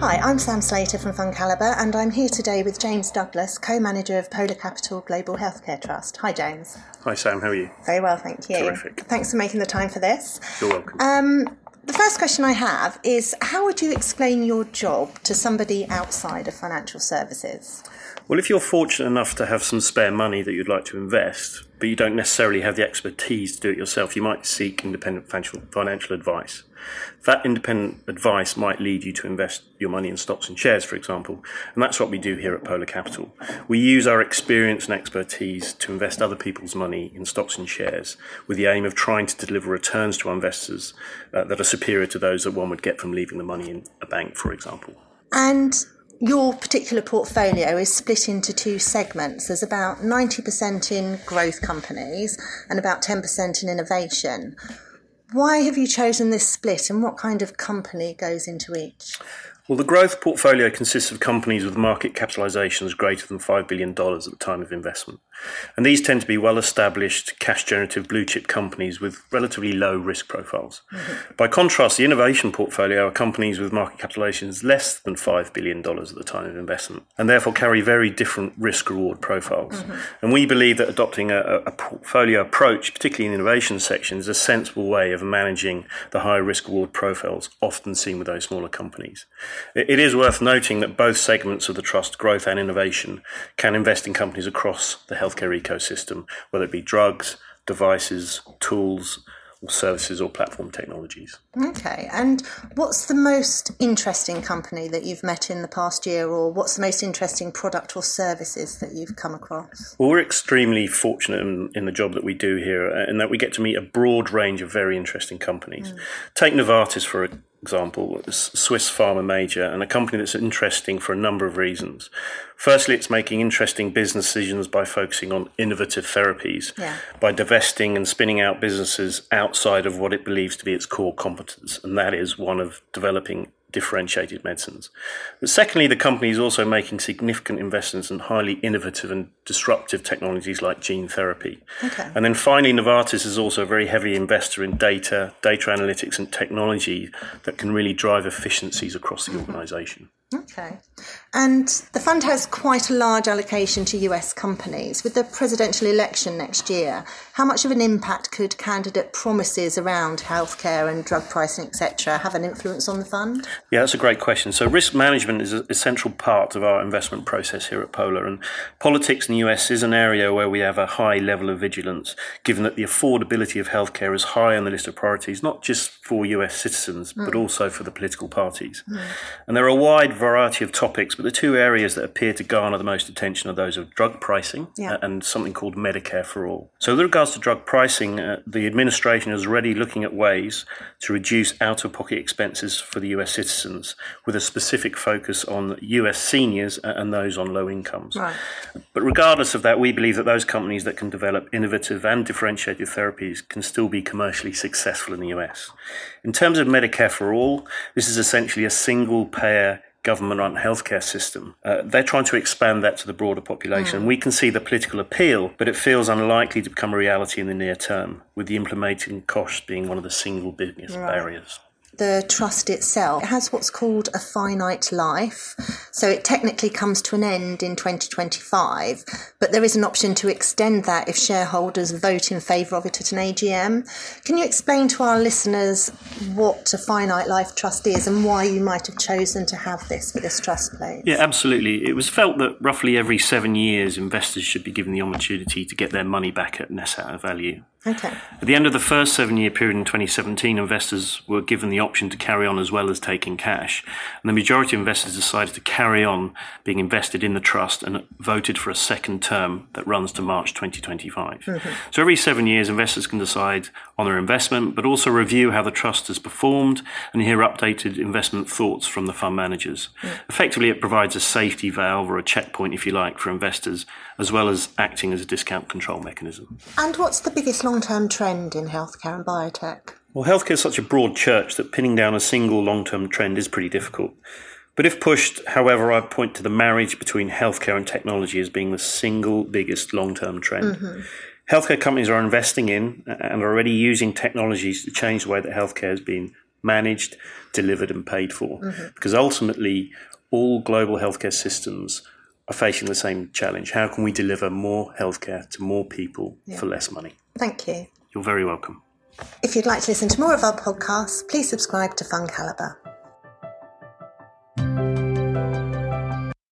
Hi, I'm Sam Slater from FundCalibre, and I'm here today with James Douglas, co manager of Polar Capital Global Healthcare Trust. Hi, James. Hi, Sam. How are you? Very well, thank you. Terrific. Thanks for making the time for this. You're welcome. Um, the first question I have is How would you explain your job to somebody outside of financial services? Well, if you're fortunate enough to have some spare money that you'd like to invest, but you don't necessarily have the expertise to do it yourself, you might seek independent financial, financial advice. That independent advice might lead you to invest your money in stocks and shares, for example, and that's what we do here at Polar Capital. We use our experience and expertise to invest other people's money in stocks and shares with the aim of trying to deliver returns to our investors uh, that are superior to those that one would get from leaving the money in a bank, for example. And your particular portfolio is split into two segments. There's about 90% in growth companies and about 10% in innovation. Why have you chosen this split and what kind of company goes into each? Well, the growth portfolio consists of companies with market capitalizations greater than $5 billion at the time of investment. And these tend to be well established, cash generative blue chip companies with relatively low risk profiles. Mm-hmm. By contrast, the innovation portfolio are companies with market capitalizations less than $5 billion at the time of investment and therefore carry very different risk reward profiles. Mm-hmm. And we believe that adopting a, a, portfolio approach, particularly in the innovation section, is a sensible way of managing the high risk reward profiles often seen with those smaller companies. It is worth noting that both segments of the trust, growth and innovation, can invest in companies across the healthcare ecosystem, whether it be drugs, devices, tools, or services or platform technologies. Okay, and what's the most interesting company that you've met in the past year, or what's the most interesting product or services that you've come across? Well, we're extremely fortunate in, in the job that we do here, in that we get to meet a broad range of very interesting companies. Mm. Take Novartis for example, Swiss pharma major, and a company that's interesting for a number of reasons. Firstly, it's making interesting business decisions by focusing on innovative therapies, yeah. by divesting and spinning out businesses outside of what it believes to be its core competence, and that is one of developing differentiated medicines. But secondly, the company is also making significant investments in highly innovative and disruptive technologies like gene therapy. Okay. And then finally, Novartis is also a very heavy investor in data, data analytics, and technology that can really drive efficiencies across the organization. Okay. And the fund has quite a large allocation to US companies. With the presidential election next year, how much of an impact could candidate promises around healthcare and drug pricing, etc., have an influence on the fund? Yeah, that's a great question. So, risk management is a essential part of our investment process here at Polar. And politics in the US is an area where we have a high level of vigilance, given that the affordability of healthcare is high on the list of priorities, not just for US citizens, mm. but also for the political parties. Mm. And there are a wide variety of topics, but the two areas that appear to garner the most attention are those of drug pricing yeah. and something called Medicare for All. So, with regards to drug pricing, uh, the administration is already looking at ways to reduce out of pocket expenses for the US citizens with a specific focus on US seniors and those on low incomes. Right. But regardless of that, we believe that those companies that can develop innovative and differentiated therapies can still be commercially successful in the US. In terms of Medicare for All, this is essentially a single payer government run healthcare system. Uh, they're trying to expand that to the broader population. Mm. We can see the political appeal, but it feels unlikely to become a reality in the near term, with the implementing costs being one of the single biggest right. barriers the trust itself it has what's called a finite life. So it technically comes to an end in 2025, but there is an option to extend that if shareholders vote in favour of it at an AGM. Can you explain to our listeners what a finite life trust is and why you might have chosen to have this for this trust, please? Yeah, absolutely. It was felt that roughly every seven years, investors should be given the opportunity to get their money back at net asset value. Okay. At the end of the first seven year period in 2017, investors were given the option to carry on as well as taking cash. And the majority of investors decided to carry on being invested in the trust and voted for a second term that runs to March 2025. Mm-hmm. So every seven years, investors can decide on their investment, but also review how the trust has performed and hear updated investment thoughts from the fund managers. Mm. Effectively, it provides a safety valve or a checkpoint, if you like, for investors, as well as acting as a discount control mechanism. And what's the biggest long term trend in healthcare and biotech? Well, healthcare is such a broad church that pinning down a single long term trend is pretty difficult. But if pushed, however, I point to the marriage between healthcare and technology as being the single biggest long term trend. Mm-hmm. Healthcare companies are investing in and are already using technologies to change the way that healthcare is being managed, delivered, and paid for. Mm-hmm. Because ultimately, all global healthcare systems are facing the same challenge. How can we deliver more healthcare to more people yeah. for less money? Thank you. You're very welcome. If you'd like to listen to more of our podcasts, please subscribe to FundCalibre.